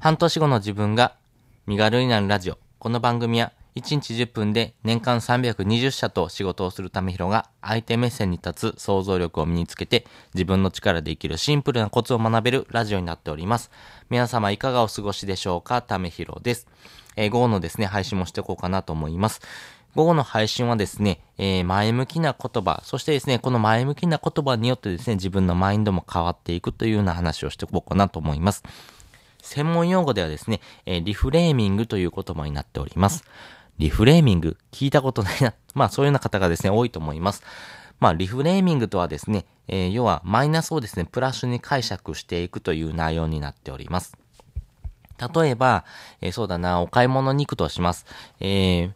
半年後の自分が身軽になるラジオ。この番組は1日10分で年間320社と仕事をするためひろが相手目線に立つ想像力を身につけて自分の力で生きるシンプルなコツを学べるラジオになっております。皆様いかがお過ごしでしょうか？ためひろです。え午後のですね、配信もしていこうかなと思います。午後の配信はですね、えー前向きな言葉、そしてですね、この前向きな言葉によってですね、自分のマインドも変わっていくというような話をしていこうかなと思います。専門用語ではですね、えーリフレーミングという言葉になっております。リフレーミング、聞いたことないな。まあそういうような方がですね、多いと思います。まあリフレーミングとはですね、えー要はマイナスをですね、プラスに解釈していくという内容になっております。例えば、えーそうだな、お買い物に行くとします。えー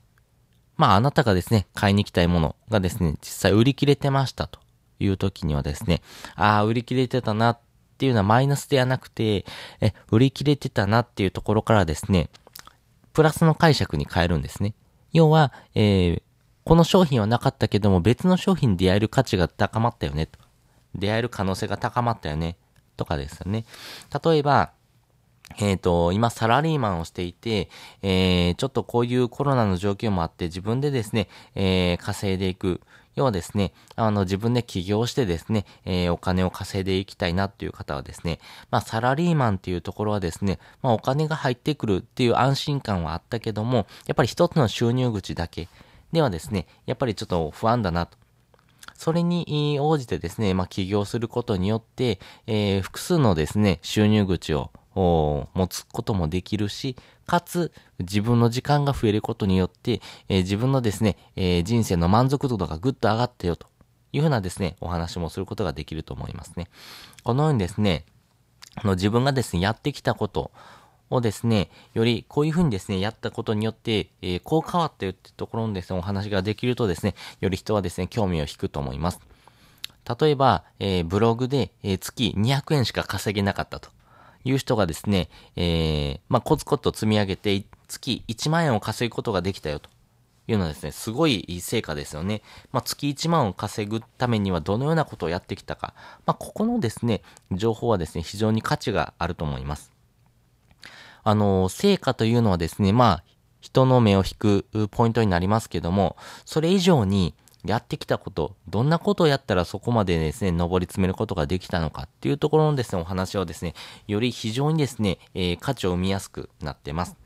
まああなたがですね、買いに行きたいものがですね、実際売り切れてましたという時にはですね、ああ、売り切れてたなっていうのはマイナスではなくて、え、売り切れてたなっていうところからですね、プラスの解釈に変えるんですね。要は、えーこの商品はなかったけども別の商品に出会える価値が高まったよねと。出会える可能性が高まったよね。とかですよね。例えば、えっ、と、今サラリーマンをしていて、えー、ちょっとこういうコロナの状況もあって自分でですね、えー、稼いでいく。要はですね、あの、自分で起業してですね、えーお金を稼いでいきたいなっていう方はですね、まあ、サラリーマンっていうところはですね、まあ、お金が入ってくるっていう安心感はあったけども、やっぱり一つの収入口だけではですね、やっぱりちょっと不安だなと。それに応じてですね、まあ、起業することによって、えー複数のですね、収入口を持つこともできるし、かつ、自分の時間が増えることによって、えー自分のですね、えー人生の満足度がぐっと上がったよというふうなですね、お話もすることができると思いますね。このようにですね、の自分がですね、やってきたことをですね、よりこういうふうにですね、やったことによって、えーこう変わったよってところのですね、お話ができるとですね、より人はですね、興味を引くと思います。例えば、えーブログで、えー月200円しか稼げなかったという人がですね、えーまあ、コツコツと積み上げて、月1万円を稼ぐことができたよというのはですね、すごい成果ですよね。まあ、月1万を稼ぐためにはどのようなことをやってきたか。まあ、ここのですね、情報はですね、非常に価値があると思います。あの、成果というのはですね、まあ、人の目を引くポイントになりますけども、それ以上にやってきたこと、どんなことをやったらそこまでですね、上り詰めることができたのかっていうところのですね、お話をですね、より非常にですね、えー価値を生みやすくなってます。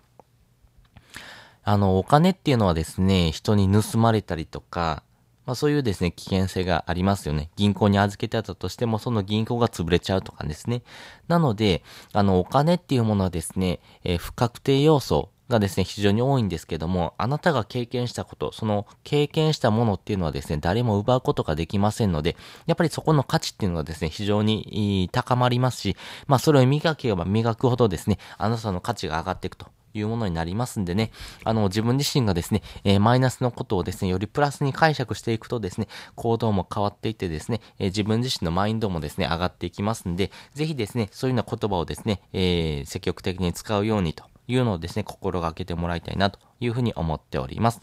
あの、お金っていうのはですね、人に盗まれたりとか、まあそういうですね、危険性がありますよね。銀行に預けてあったとしても、その銀行が潰れちゃうとかですね。なので、あの、お金っていうものはですね、えー不確定要素がですね、非常に多いんですけども、あなたが経験したこと、その経験したものっていうのはですね、誰も奪うことができませんので、やっぱりそこの価値っていうのがですね、非常に高まりますし、まあそれを磨けば磨くほどですね、あなたの価値が上がっていくと。いうものになりますんでね、あの、自分自身がですね、えーマイナスのことをですね、よりプラスに解釈していくとですね、行動も変わっていってですね、えー自分自身のマインドもですね、上がっていきますんで、ぜひですね、そういうような言葉をですね、えー積極的に使うようにというのをですね、心がけてもらいたいなというふうに思っております。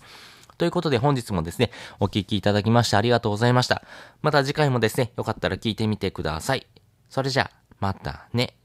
ということで本日もですね、お聴きいただきましてありがとうございました。また次回もですね、よかったら聞いてみてください。それじゃあ、またね。